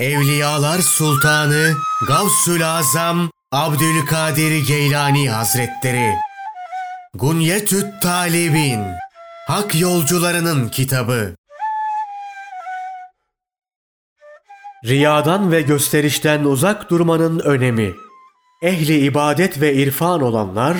Evliyalar Sultanı Gavsül Azam Abdülkadir Geylani Hazretleri. Gunyetüt Talibin Hak Yolcularının Kitabı. Riyadan ve gösterişten uzak durmanın önemi. Ehli ibadet ve irfan olanlar,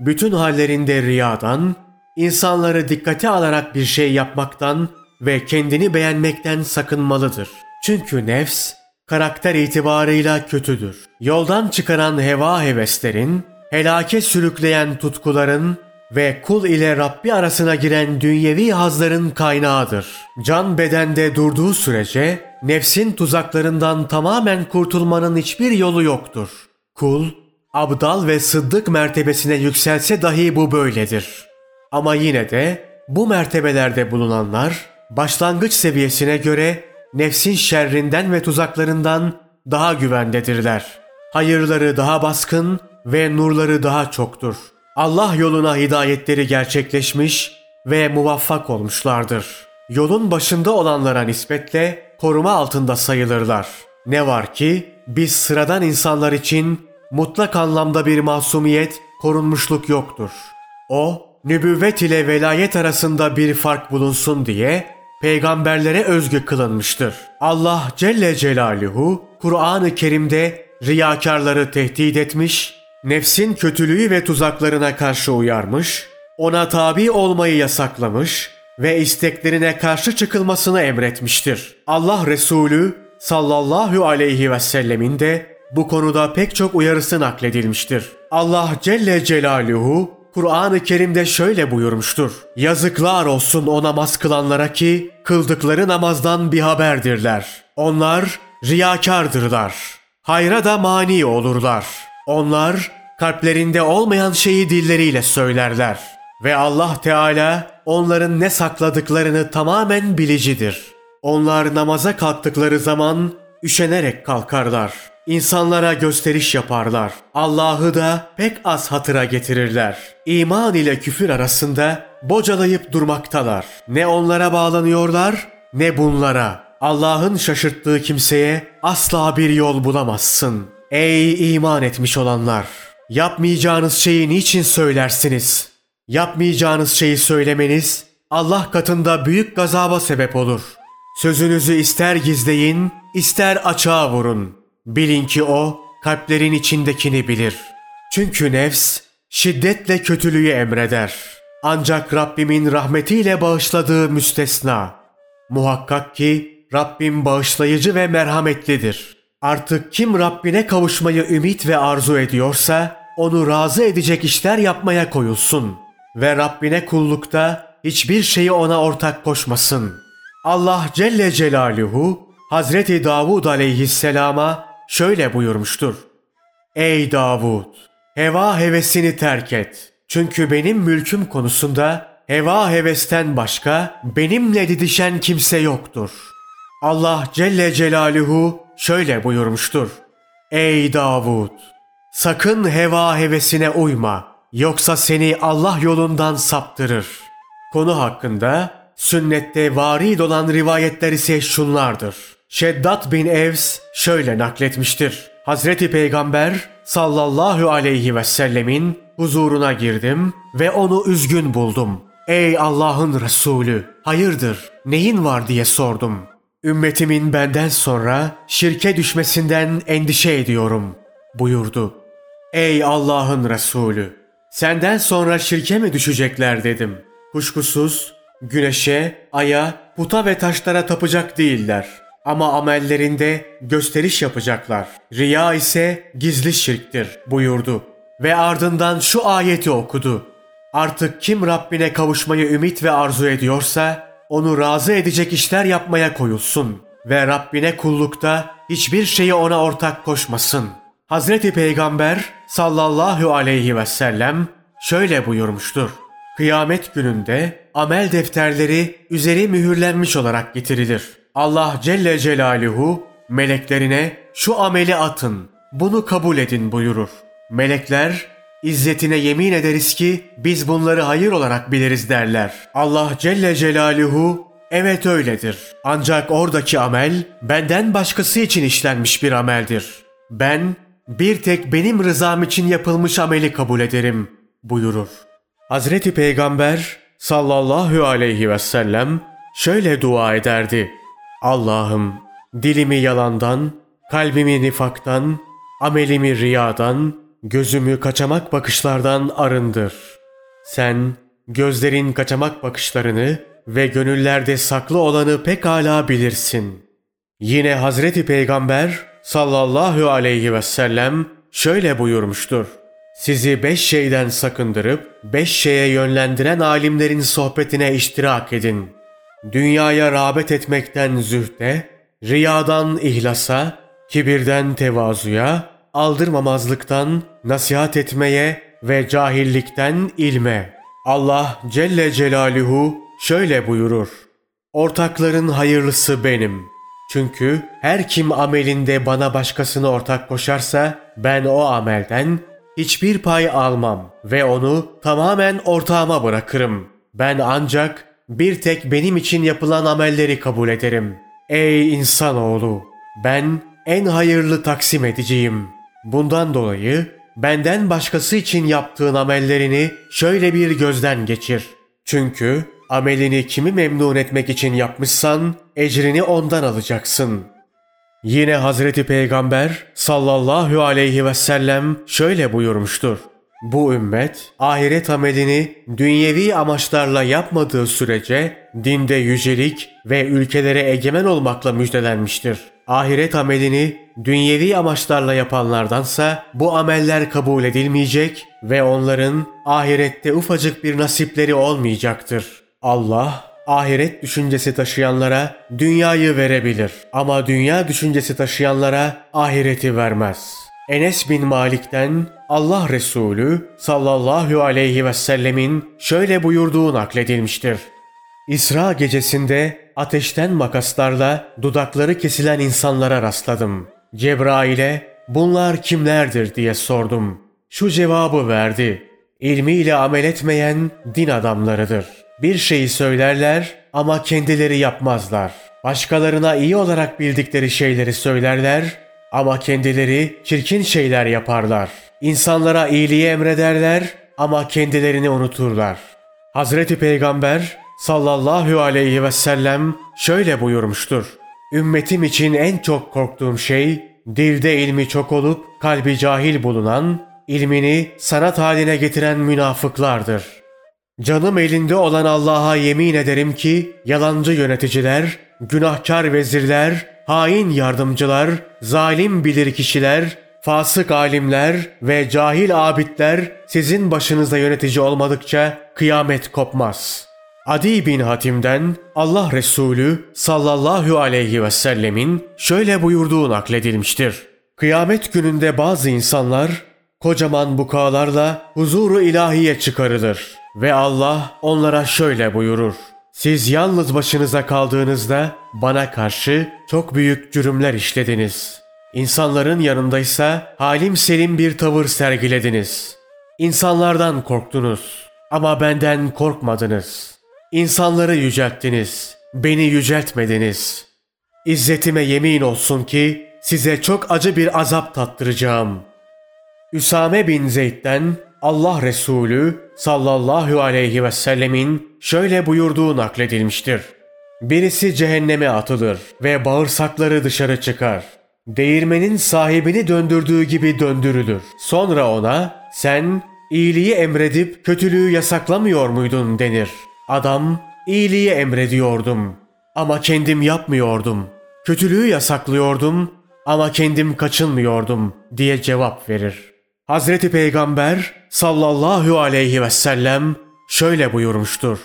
bütün hallerinde riyadan, insanları dikkate alarak bir şey yapmaktan ve kendini beğenmekten sakınmalıdır. Çünkü nefs, karakter itibarıyla kötüdür. Yoldan çıkaran heva heveslerin, helake sürükleyen tutkuların ve kul ile Rabbi arasına giren dünyevi hazların kaynağıdır. Can bedende durduğu sürece nefsin tuzaklarından tamamen kurtulmanın hiçbir yolu yoktur. Kul, abdal ve sıddık mertebesine yükselse dahi bu böyledir. Ama yine de bu mertebelerde bulunanlar başlangıç seviyesine göre nefsin şerrinden ve tuzaklarından daha güvendedirler. Hayırları daha baskın ve nurları daha çoktur. Allah yoluna hidayetleri gerçekleşmiş ve muvaffak olmuşlardır. Yolun başında olanlara nispetle koruma altında sayılırlar. Ne var ki biz sıradan insanlar için mutlak anlamda bir masumiyet, korunmuşluk yoktur. O, nübüvvet ile velayet arasında bir fark bulunsun diye peygamberlere özgü kılınmıştır. Allah Celle Celaluhu Kur'an-ı Kerim'de riyakarları tehdit etmiş, nefsin kötülüğü ve tuzaklarına karşı uyarmış, ona tabi olmayı yasaklamış ve isteklerine karşı çıkılmasını emretmiştir. Allah Resulü sallallahu aleyhi ve sellemin de bu konuda pek çok uyarısı nakledilmiştir. Allah Celle Celaluhu Kur'an-ı Kerim'de şöyle buyurmuştur. Yazıklar olsun o namaz kılanlara ki kıldıkları namazdan bir haberdirler. Onlar riyakardırlar. Hayra da mani olurlar. Onlar kalplerinde olmayan şeyi dilleriyle söylerler. Ve Allah Teala onların ne sakladıklarını tamamen bilicidir. Onlar namaza kalktıkları zaman üşenerek kalkarlar. İnsanlara gösteriş yaparlar. Allah'ı da pek az hatıra getirirler. İman ile küfür arasında bocalayıp durmaktalar. Ne onlara bağlanıyorlar ne bunlara. Allah'ın şaşırttığı kimseye asla bir yol bulamazsın. Ey iman etmiş olanlar! Yapmayacağınız şeyi niçin söylersiniz? Yapmayacağınız şeyi söylemeniz Allah katında büyük gazaba sebep olur. Sözünüzü ister gizleyin, ister açığa vurun. Bilin ki o kalplerin içindekini bilir. Çünkü nefs şiddetle kötülüğü emreder. Ancak Rabbimin rahmetiyle bağışladığı müstesna. Muhakkak ki Rabbim bağışlayıcı ve merhametlidir. Artık kim Rabbine kavuşmayı ümit ve arzu ediyorsa onu razı edecek işler yapmaya koyulsun ve Rabbine kullukta hiçbir şeyi ona ortak koşmasın. Allah Celle Celaluhu Hazreti Davud aleyhisselama şöyle buyurmuştur. Ey Davud! Heva hevesini terk et. Çünkü benim mülküm konusunda heva hevesten başka benimle didişen kimse yoktur. Allah Celle Celaluhu şöyle buyurmuştur. Ey Davud! Sakın heva hevesine uyma. Yoksa seni Allah yolundan saptırır. Konu hakkında sünnette varid olan rivayetler ise şunlardır. Şeddat bin Evs şöyle nakletmiştir. Hazreti Peygamber sallallahu aleyhi ve sellemin huzuruna girdim ve onu üzgün buldum. Ey Allah'ın Resulü, hayırdır, neyin var diye sordum. Ümmetimin benden sonra şirke düşmesinden endişe ediyorum buyurdu. Ey Allah'ın Resulü, senden sonra şirke mi düşecekler dedim. Kuşkusuz güneşe, aya, puta ve taşlara tapacak değiller. Ama amellerinde gösteriş yapacaklar. Riya ise gizli şirktir buyurdu. Ve ardından şu ayeti okudu. Artık kim Rabbine kavuşmayı ümit ve arzu ediyorsa onu razı edecek işler yapmaya koyulsun ve Rabbine kullukta hiçbir şeyi ona ortak koşmasın. Hazreti Peygamber sallallahu aleyhi ve sellem şöyle buyurmuştur. Kıyamet gününde amel defterleri üzeri mühürlenmiş olarak getirilir. Allah Celle Celaluhu meleklerine şu ameli atın, bunu kabul edin buyurur. Melekler İzzetine yemin ederiz ki biz bunları hayır olarak biliriz derler. Allah Celle Celaluhu Evet öyledir. Ancak oradaki amel benden başkası için işlenmiş bir ameldir. Ben bir tek benim rızam için yapılmış ameli kabul ederim buyurur. Hazreti Peygamber sallallahu aleyhi ve sellem şöyle dua ederdi. Allah'ım dilimi yalandan, kalbimi nifaktan, amelimi riyadan, gözümü kaçamak bakışlardan arındır. Sen gözlerin kaçamak bakışlarını ve gönüllerde saklı olanı pekala bilirsin. Yine Hazreti Peygamber sallallahu aleyhi ve sellem şöyle buyurmuştur. Sizi beş şeyden sakındırıp beş şeye yönlendiren alimlerin sohbetine iştirak edin. Dünyaya rağbet etmekten zühde, riyadan ihlasa, kibirden tevazuya, aldırmamazlıktan nasihat etmeye ve cahillikten ilme. Allah Celle Celaluhu şöyle buyurur. Ortakların hayırlısı benim. Çünkü her kim amelinde bana başkasını ortak koşarsa ben o amelden hiçbir pay almam ve onu tamamen ortağıma bırakırım. Ben ancak bir tek benim için yapılan amelleri kabul ederim. Ey insanoğlu! Ben en hayırlı taksim edeceğim. Bundan dolayı benden başkası için yaptığın amellerini şöyle bir gözden geçir. Çünkü amelini kimi memnun etmek için yapmışsan ecrini ondan alacaksın. Yine Hazreti Peygamber sallallahu aleyhi ve sellem şöyle buyurmuştur. Bu ümmet ahiret amelini dünyevi amaçlarla yapmadığı sürece dinde yücelik ve ülkelere egemen olmakla müjdelenmiştir. Ahiret amelini dünyevi amaçlarla yapanlardansa bu ameller kabul edilmeyecek ve onların ahirette ufacık bir nasipleri olmayacaktır. Allah ahiret düşüncesi taşıyanlara dünyayı verebilir ama dünya düşüncesi taşıyanlara ahireti vermez. Enes bin Malik'ten Allah Resulü sallallahu aleyhi ve sellemin şöyle buyurduğu nakledilmiştir. İsra gecesinde ateşten makaslarla dudakları kesilen insanlara rastladım. Cebrail'e bunlar kimlerdir diye sordum. Şu cevabı verdi. İlmiyle amel etmeyen din adamlarıdır. Bir şeyi söylerler ama kendileri yapmazlar. Başkalarına iyi olarak bildikleri şeyleri söylerler ama kendileri çirkin şeyler yaparlar. İnsanlara iyiliği emrederler ama kendilerini unuturlar. Hazreti Peygamber sallallahu aleyhi ve sellem şöyle buyurmuştur. Ümmetim için en çok korktuğum şey dilde ilmi çok olup kalbi cahil bulunan, ilmini sanat haline getiren münafıklardır. Canım elinde olan Allah'a yemin ederim ki yalancı yöneticiler, günahkar vezirler, hain yardımcılar, zalim bilir kişiler, fasık alimler ve cahil abidler sizin başınıza yönetici olmadıkça kıyamet kopmaz.'' Adi bin Hatim'den Allah Resulü sallallahu aleyhi ve sellemin şöyle buyurduğu nakledilmiştir. Kıyamet gününde bazı insanlar kocaman bukalarla huzuru ilahiye çıkarılır ve Allah onlara şöyle buyurur. Siz yalnız başınıza kaldığınızda bana karşı çok büyük cürümler işlediniz. İnsanların yanındaysa halim selim bir tavır sergilediniz. İnsanlardan korktunuz ama benden korkmadınız.'' İnsanları yücelttiniz, beni yüceltmediniz. İzzetime yemin olsun ki size çok acı bir azap tattıracağım. Üsame bin Zeyd'den Allah Resulü sallallahu aleyhi ve sellemin şöyle buyurduğu nakledilmiştir. Birisi cehenneme atılır ve bağırsakları dışarı çıkar. Değirmenin sahibini döndürdüğü gibi döndürülür. Sonra ona sen iyiliği emredip kötülüğü yasaklamıyor muydun denir. Adam, iyiliği emrediyordum ama kendim yapmıyordum. Kötülüğü yasaklıyordum ama kendim kaçınmıyordum diye cevap verir. Hazreti Peygamber sallallahu aleyhi ve sellem şöyle buyurmuştur.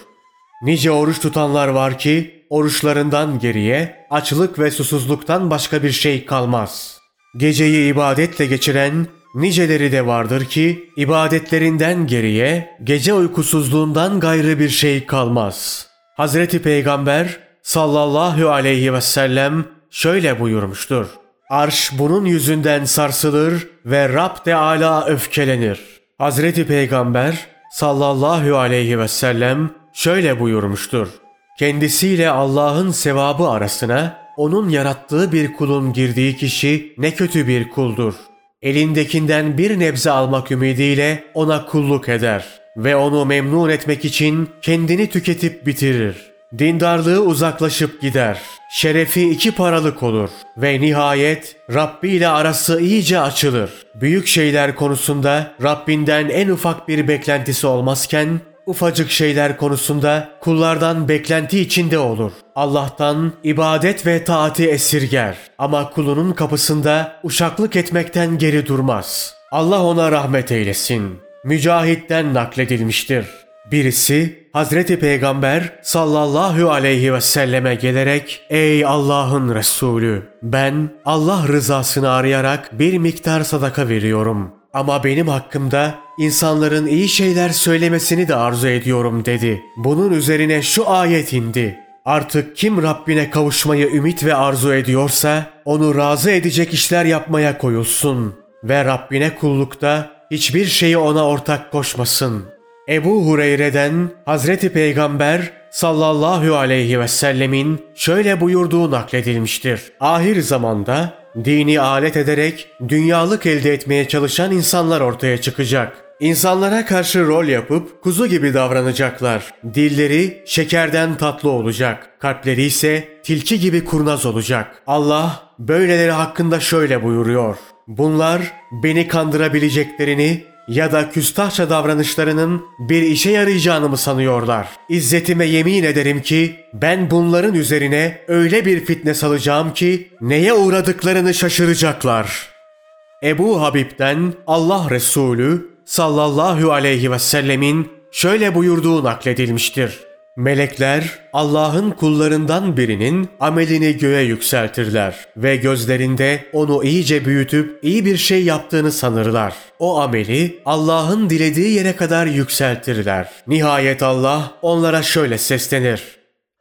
Nice oruç tutanlar var ki oruçlarından geriye açlık ve susuzluktan başka bir şey kalmaz. Geceyi ibadetle geçiren Niceleri de vardır ki ibadetlerinden geriye gece uykusuzluğundan gayrı bir şey kalmaz. Hazreti Peygamber sallallahu aleyhi ve sellem şöyle buyurmuştur. Arş bunun yüzünden sarsılır ve Rab de ala öfkelenir. Hazreti Peygamber sallallahu aleyhi ve sellem şöyle buyurmuştur. Kendisiyle Allah'ın sevabı arasına onun yarattığı bir kulun girdiği kişi ne kötü bir kuldur. Elindekinden bir nebze almak ümidiyle ona kulluk eder ve onu memnun etmek için kendini tüketip bitirir. Dindarlığı uzaklaşıp gider. Şerefi iki paralık olur ve nihayet Rabbi ile arası iyice açılır. Büyük şeyler konusunda Rabbinden en ufak bir beklentisi olmazken ufacık şeyler konusunda kullardan beklenti içinde olur. Allah'tan ibadet ve taati esirger ama kulunun kapısında uşaklık etmekten geri durmaz. Allah ona rahmet eylesin. Mücahitten nakledilmiştir. Birisi Hazreti Peygamber sallallahu aleyhi ve selleme gelerek Ey Allah'ın Resulü ben Allah rızasını arayarak bir miktar sadaka veriyorum. Ama benim hakkımda insanların iyi şeyler söylemesini de arzu ediyorum dedi. Bunun üzerine şu ayet indi. Artık kim Rabbine kavuşmayı ümit ve arzu ediyorsa onu razı edecek işler yapmaya koyulsun ve Rabbine kullukta hiçbir şeyi ona ortak koşmasın. Ebu Hureyre'den Hazreti Peygamber sallallahu aleyhi ve sellemin şöyle buyurduğu nakledilmiştir. Ahir zamanda dini alet ederek dünyalık elde etmeye çalışan insanlar ortaya çıkacak. İnsanlara karşı rol yapıp kuzu gibi davranacaklar. Dilleri şekerden tatlı olacak. Kalpleri ise tilki gibi kurnaz olacak. Allah böyleleri hakkında şöyle buyuruyor. Bunlar beni kandırabileceklerini ya da küstahça davranışlarının bir işe yarayacağını mı sanıyorlar? İzzetime yemin ederim ki ben bunların üzerine öyle bir fitne salacağım ki neye uğradıklarını şaşıracaklar. Ebu Habib'den Allah Resulü sallallahu aleyhi ve sellemin şöyle buyurduğu nakledilmiştir. Melekler Allah'ın kullarından birinin amelini göğe yükseltirler ve gözlerinde onu iyice büyütüp iyi bir şey yaptığını sanırlar. O ameli Allah'ın dilediği yere kadar yükseltirler. Nihayet Allah onlara şöyle seslenir.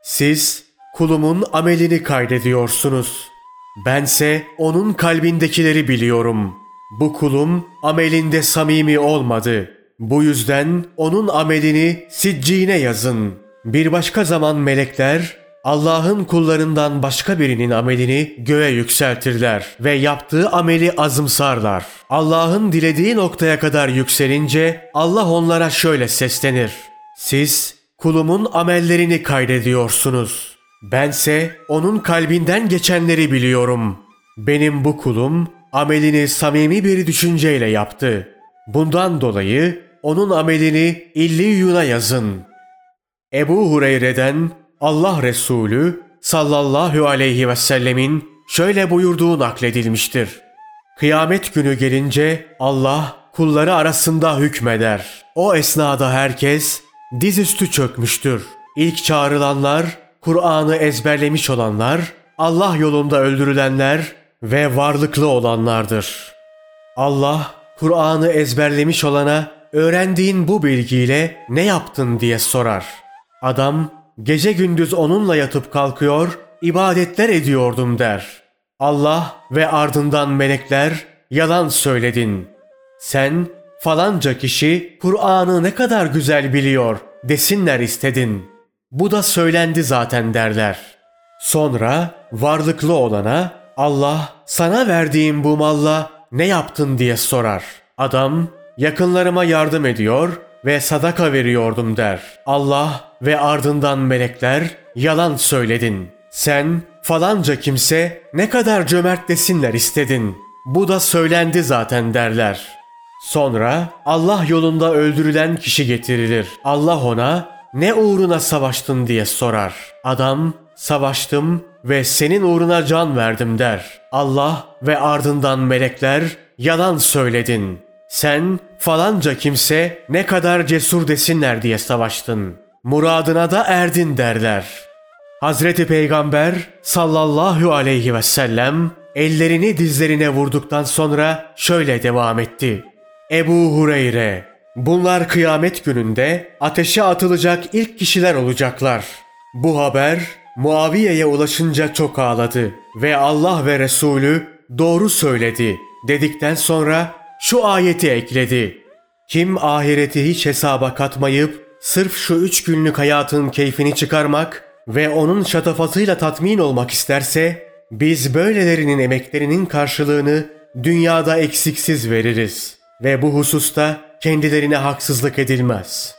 Siz kulumun amelini kaydediyorsunuz. Bense onun kalbindekileri biliyorum. Bu kulum amelinde samimi olmadı. Bu yüzden onun amelini siccine yazın.'' Bir başka zaman melekler Allah'ın kullarından başka birinin amelini göğe yükseltirler ve yaptığı ameli azımsarlar. Allah'ın dilediği noktaya kadar yükselince Allah onlara şöyle seslenir. Siz kulumun amellerini kaydediyorsunuz. Bense onun kalbinden geçenleri biliyorum. Benim bu kulum amelini samimi bir düşünceyle yaptı. Bundan dolayı onun amelini illiyuna yazın. Ebu Hureyre'den Allah Resulü sallallahu aleyhi ve sellemin şöyle buyurduğu nakledilmiştir. Kıyamet günü gelince Allah kulları arasında hükmeder. O esnada herkes dizüstü çökmüştür. İlk çağrılanlar, Kur'an'ı ezberlemiş olanlar, Allah yolunda öldürülenler ve varlıklı olanlardır. Allah Kur'an'ı ezberlemiş olana öğrendiğin bu bilgiyle ne yaptın diye sorar. Adam gece gündüz onunla yatıp kalkıyor, ibadetler ediyordum der. Allah ve ardından melekler yalan söyledin. Sen falanca kişi Kur'an'ı ne kadar güzel biliyor desinler istedin. Bu da söylendi zaten derler. Sonra varlıklı olana Allah sana verdiğim bu malla ne yaptın diye sorar. Adam yakınlarıma yardım ediyor ve sadaka veriyordum der. Allah ve ardından melekler yalan söyledin. Sen falanca kimse ne kadar cömert desinler istedin. Bu da söylendi zaten derler. Sonra Allah yolunda öldürülen kişi getirilir. Allah ona ne uğruna savaştın diye sorar. Adam savaştım ve senin uğruna can verdim der. Allah ve ardından melekler yalan söyledin. Sen falanca kimse ne kadar cesur desinler diye savaştın. Muradına da erdin derler. Hazreti Peygamber sallallahu aleyhi ve sellem ellerini dizlerine vurduktan sonra şöyle devam etti. Ebu Hureyre, bunlar kıyamet gününde ateşe atılacak ilk kişiler olacaklar. Bu haber Muaviye'ye ulaşınca çok ağladı ve Allah ve Resulü doğru söyledi dedikten sonra şu ayeti ekledi. Kim ahireti hiç hesaba katmayıp sırf şu üç günlük hayatın keyfini çıkarmak ve onun şatafatıyla tatmin olmak isterse biz böylelerinin emeklerinin karşılığını dünyada eksiksiz veririz ve bu hususta kendilerine haksızlık edilmez.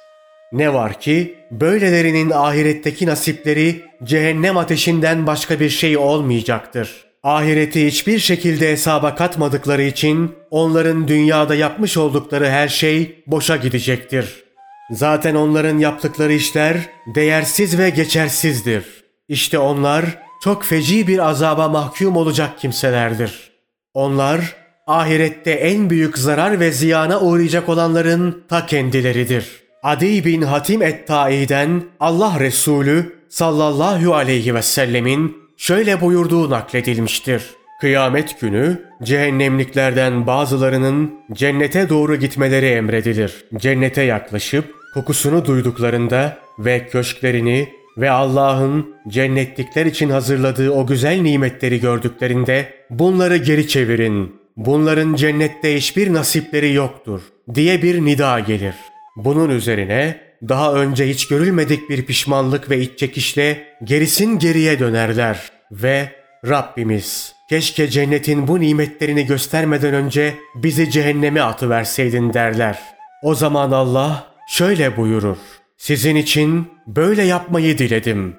Ne var ki böylelerinin ahiretteki nasipleri cehennem ateşinden başka bir şey olmayacaktır. Ahireti hiçbir şekilde hesaba katmadıkları için onların dünyada yapmış oldukları her şey boşa gidecektir. Zaten onların yaptıkları işler değersiz ve geçersizdir. İşte onlar çok feci bir azaba mahkum olacak kimselerdir. Onlar ahirette en büyük zarar ve ziyana uğrayacak olanların ta kendileridir. Adi bin Hatim et-Tai'den Allah Resulü sallallahu aleyhi ve sellemin şöyle buyurduğu nakledilmiştir. Kıyamet günü cehennemliklerden bazılarının cennete doğru gitmeleri emredilir. Cennete yaklaşıp kokusunu duyduklarında ve köşklerini ve Allah'ın cennetlikler için hazırladığı o güzel nimetleri gördüklerinde bunları geri çevirin. Bunların cennette hiçbir nasipleri yoktur diye bir nida gelir. Bunun üzerine daha önce hiç görülmedik bir pişmanlık ve iç çekişle gerisin geriye dönerler ve Rabbimiz keşke cennetin bu nimetlerini göstermeden önce bizi cehenneme atıverseydin derler. O zaman Allah şöyle buyurur. Sizin için böyle yapmayı diledim.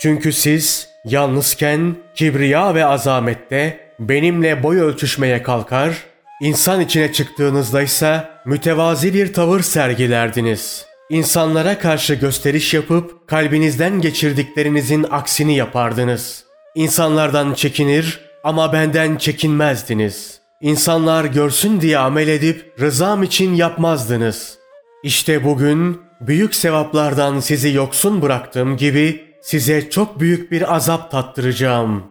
Çünkü siz yalnızken kibriya ve azamette benimle boy ölçüşmeye kalkar, insan içine çıktığınızda ise mütevazi bir tavır sergilerdiniz. İnsanlara karşı gösteriş yapıp kalbinizden geçirdiklerinizin aksini yapardınız. İnsanlardan çekinir ama benden çekinmezdiniz. İnsanlar görsün diye amel edip rızam için yapmazdınız. İşte bugün büyük sevaplardan sizi yoksun bıraktığım gibi size çok büyük bir azap tattıracağım.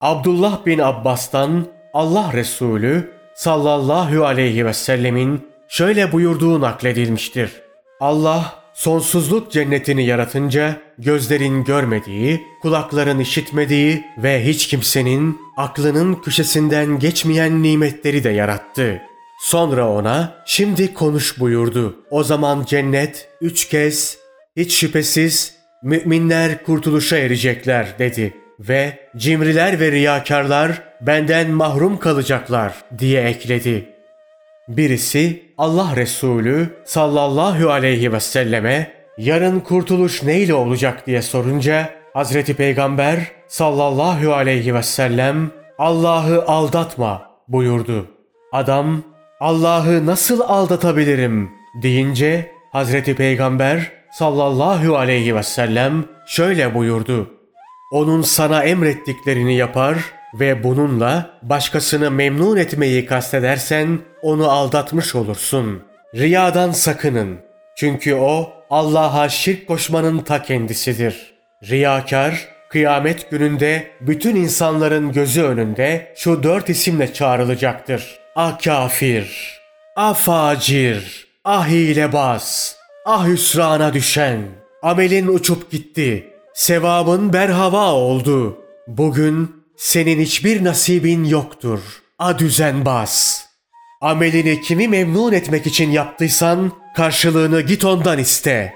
Abdullah bin Abbas'tan Allah Resulü sallallahu aleyhi ve sellemin şöyle buyurduğu nakledilmiştir. Allah sonsuzluk cennetini yaratınca gözlerin görmediği, kulakların işitmediği ve hiç kimsenin aklının köşesinden geçmeyen nimetleri de yarattı. Sonra ona şimdi konuş buyurdu. O zaman cennet üç kez hiç şüphesiz müminler kurtuluşa erecekler dedi. Ve cimriler ve riyakarlar benden mahrum kalacaklar diye ekledi. Birisi Allah Resulü sallallahu aleyhi ve selleme yarın kurtuluş neyle olacak diye sorunca Hazreti Peygamber sallallahu aleyhi ve sellem Allah'ı aldatma buyurdu. Adam Allah'ı nasıl aldatabilirim deyince Hazreti Peygamber sallallahu aleyhi ve sellem şöyle buyurdu. Onun sana emrettiklerini yapar ve bununla başkasını memnun etmeyi kastedersen onu aldatmış olursun. Riyadan sakının. Çünkü o Allah'a şirk koşmanın ta kendisidir. Riyakar, kıyamet gününde bütün insanların gözü önünde şu dört isimle çağrılacaktır. A kafir, a facir, a hilebaz, ah hüsrana düşen. Amelin uçup gitti, sevabın berhava oldu. Bugün senin hiçbir nasibin yoktur. A düzenbaz. Amelini kimi memnun etmek için yaptıysan karşılığını git ondan iste.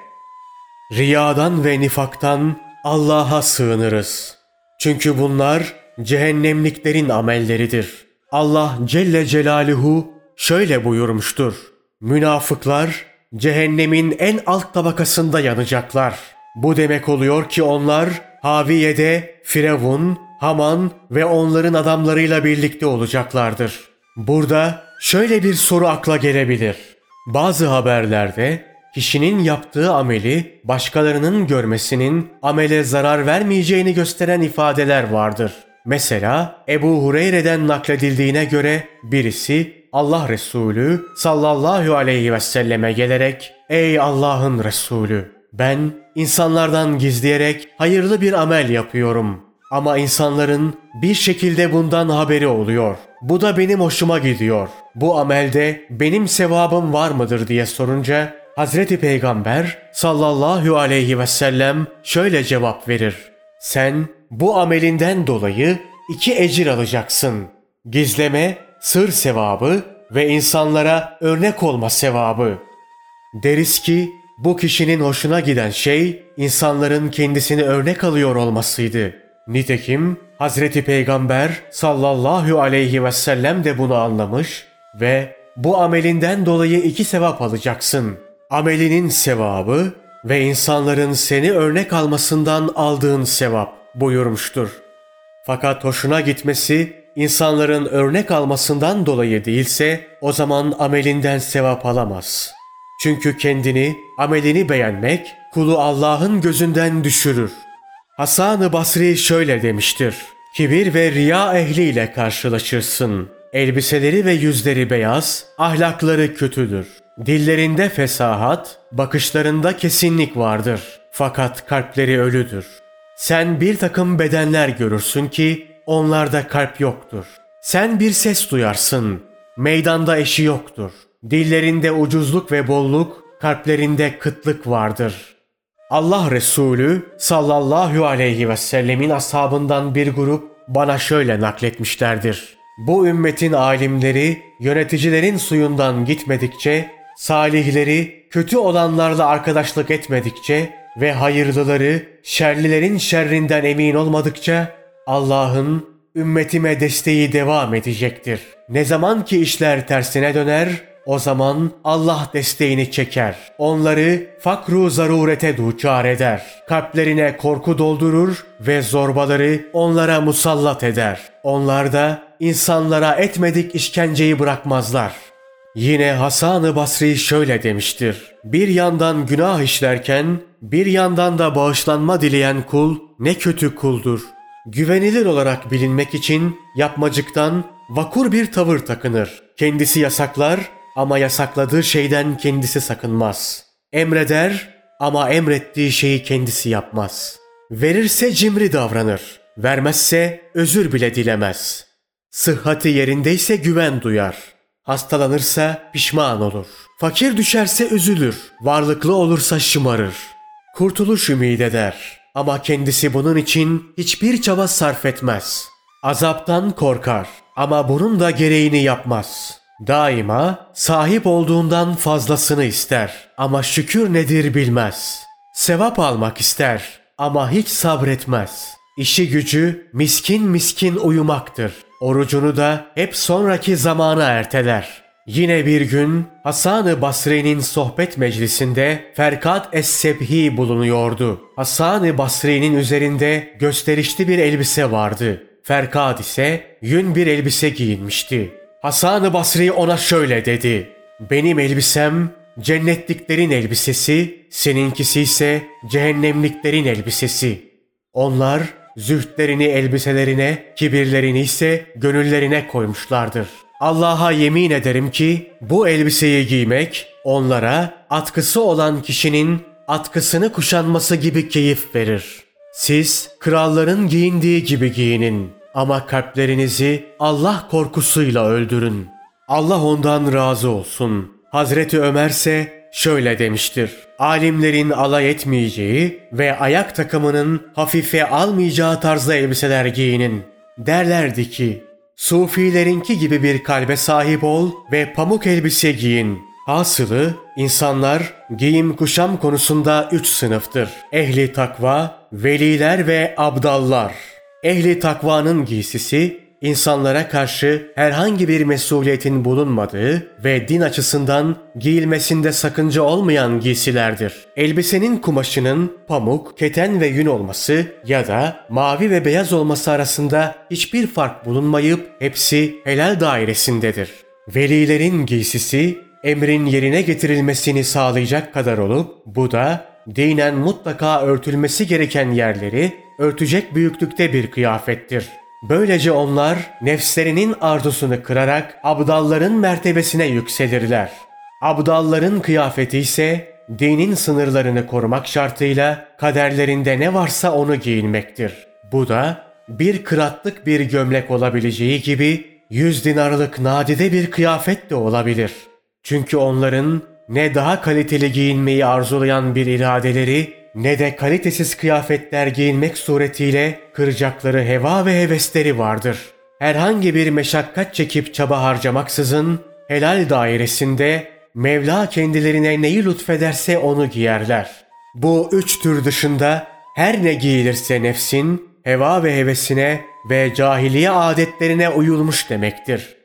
Riyadan ve nifaktan Allah'a sığınırız. Çünkü bunlar cehennemliklerin amelleridir. Allah Celle Celaluhu şöyle buyurmuştur. Münafıklar cehennemin en alt tabakasında yanacaklar. Bu demek oluyor ki onlar Haviye'de Firavun, Haman ve onların adamlarıyla birlikte olacaklardır. Burada şöyle bir soru akla gelebilir. Bazı haberlerde kişinin yaptığı ameli başkalarının görmesinin amele zarar vermeyeceğini gösteren ifadeler vardır. Mesela Ebu Hureyre'den nakledildiğine göre birisi Allah Resulü sallallahu aleyhi ve selleme gelerek Ey Allah'ın Resulü ben insanlardan gizleyerek hayırlı bir amel yapıyorum. Ama insanların bir şekilde bundan haberi oluyor. Bu da benim hoşuma gidiyor. Bu amelde benim sevabım var mıdır diye sorunca Hazreti Peygamber sallallahu aleyhi ve sellem şöyle cevap verir. Sen bu amelinden dolayı iki ecir alacaksın. Gizleme, sır sevabı ve insanlara örnek olma sevabı. Deriz ki bu kişinin hoşuna giden şey insanların kendisini örnek alıyor olmasıydı. Nitekim Hazreti Peygamber sallallahu aleyhi ve sellem de bunu anlamış ve bu amelinden dolayı iki sevap alacaksın. Amelinin sevabı ve insanların seni örnek almasından aldığın sevap buyurmuştur. Fakat hoşuna gitmesi insanların örnek almasından dolayı değilse o zaman amelinden sevap alamaz. Çünkü kendini, amelini beğenmek kulu Allah'ın gözünden düşürür. Hasan-ı Basri şöyle demiştir. Kibir ve riya ehliyle karşılaşırsın. Elbiseleri ve yüzleri beyaz, ahlakları kötüdür. Dillerinde fesahat, bakışlarında kesinlik vardır. Fakat kalpleri ölüdür. Sen bir takım bedenler görürsün ki onlarda kalp yoktur. Sen bir ses duyarsın. Meydanda eşi yoktur. Dillerinde ucuzluk ve bolluk, kalplerinde kıtlık vardır. Allah Resulü sallallahu aleyhi ve sellemin ashabından bir grup bana şöyle nakletmişlerdir. Bu ümmetin alimleri yöneticilerin suyundan gitmedikçe, salihleri kötü olanlarla arkadaşlık etmedikçe ve hayırlıları şerlilerin şerrinden emin olmadıkça Allah'ın ümmetime desteği devam edecektir. Ne zaman ki işler tersine döner, o zaman Allah desteğini çeker. Onları fakru zarurete duçar eder. Kalplerine korku doldurur ve zorbaları onlara musallat eder. Onlar da insanlara etmedik işkenceyi bırakmazlar. Yine Hasan-ı Basri şöyle demiştir. Bir yandan günah işlerken bir yandan da bağışlanma dileyen kul ne kötü kuldur. Güvenilir olarak bilinmek için yapmacıktan vakur bir tavır takınır. Kendisi yasaklar ama yasakladığı şeyden kendisi sakınmaz. Emreder ama emrettiği şeyi kendisi yapmaz. Verirse cimri davranır. Vermezse özür bile dilemez. Sıhhati yerindeyse güven duyar. Hastalanırsa pişman olur. Fakir düşerse üzülür. Varlıklı olursa şımarır. Kurtuluş ümid eder. Ama kendisi bunun için hiçbir çaba sarf etmez. Azaptan korkar ama bunun da gereğini yapmaz. Daima sahip olduğundan fazlasını ister ama şükür nedir bilmez. Sevap almak ister ama hiç sabretmez. İşi gücü miskin miskin uyumaktır. Orucunu da hep sonraki zamana erteler. Yine bir gün Hasan-ı Basri'nin sohbet meclisinde Ferkat Es-Sebhi bulunuyordu. Hasan-ı Basri'nin üzerinde gösterişli bir elbise vardı. Ferkat ise yün bir elbise giyinmişti. Hasan-ı Basri ona şöyle dedi. Benim elbisem cennetliklerin elbisesi, seninkisi ise cehennemliklerin elbisesi. Onlar zühtlerini elbiselerine, kibirlerini ise gönüllerine koymuşlardır. Allah'a yemin ederim ki bu elbiseyi giymek onlara atkısı olan kişinin atkısını kuşanması gibi keyif verir. Siz kralların giyindiği gibi giyinin ama kalplerinizi Allah korkusuyla öldürün. Allah ondan razı olsun. Hazreti Ömer ise şöyle demiştir. Alimlerin alay etmeyeceği ve ayak takımının hafife almayacağı tarzda elbiseler giyinin. Derlerdi ki, Sufilerinki gibi bir kalbe sahip ol ve pamuk elbise giyin. Hasılı insanlar giyim kuşam konusunda üç sınıftır. Ehli takva, veliler ve abdallar. Ehli takvanın giysisi insanlara karşı herhangi bir mesuliyetin bulunmadığı ve din açısından giyilmesinde sakınca olmayan giysilerdir. Elbisenin kumaşının pamuk, keten ve yün olması ya da mavi ve beyaz olması arasında hiçbir fark bulunmayıp hepsi helal dairesindedir. Velilerin giysisi emrin yerine getirilmesini sağlayacak kadar olup bu da dinen mutlaka örtülmesi gereken yerleri örtecek büyüklükte bir kıyafettir. Böylece onlar nefslerinin arzusunu kırarak abdalların mertebesine yükselirler. Abdalların kıyafeti ise dinin sınırlarını korumak şartıyla kaderlerinde ne varsa onu giyinmektir. Bu da bir kıratlık bir gömlek olabileceği gibi yüz dinarlık nadide bir kıyafet de olabilir. Çünkü onların ne daha kaliteli giyinmeyi arzulayan bir iradeleri ne de kalitesiz kıyafetler giyinmek suretiyle kıracakları heva ve hevesleri vardır. Herhangi bir meşakkat çekip çaba harcamaksızın helal dairesinde Mevla kendilerine neyi lütfederse onu giyerler. Bu üç tür dışında her ne giyilirse nefsin, heva ve hevesine ve cahiliye adetlerine uyulmuş demektir.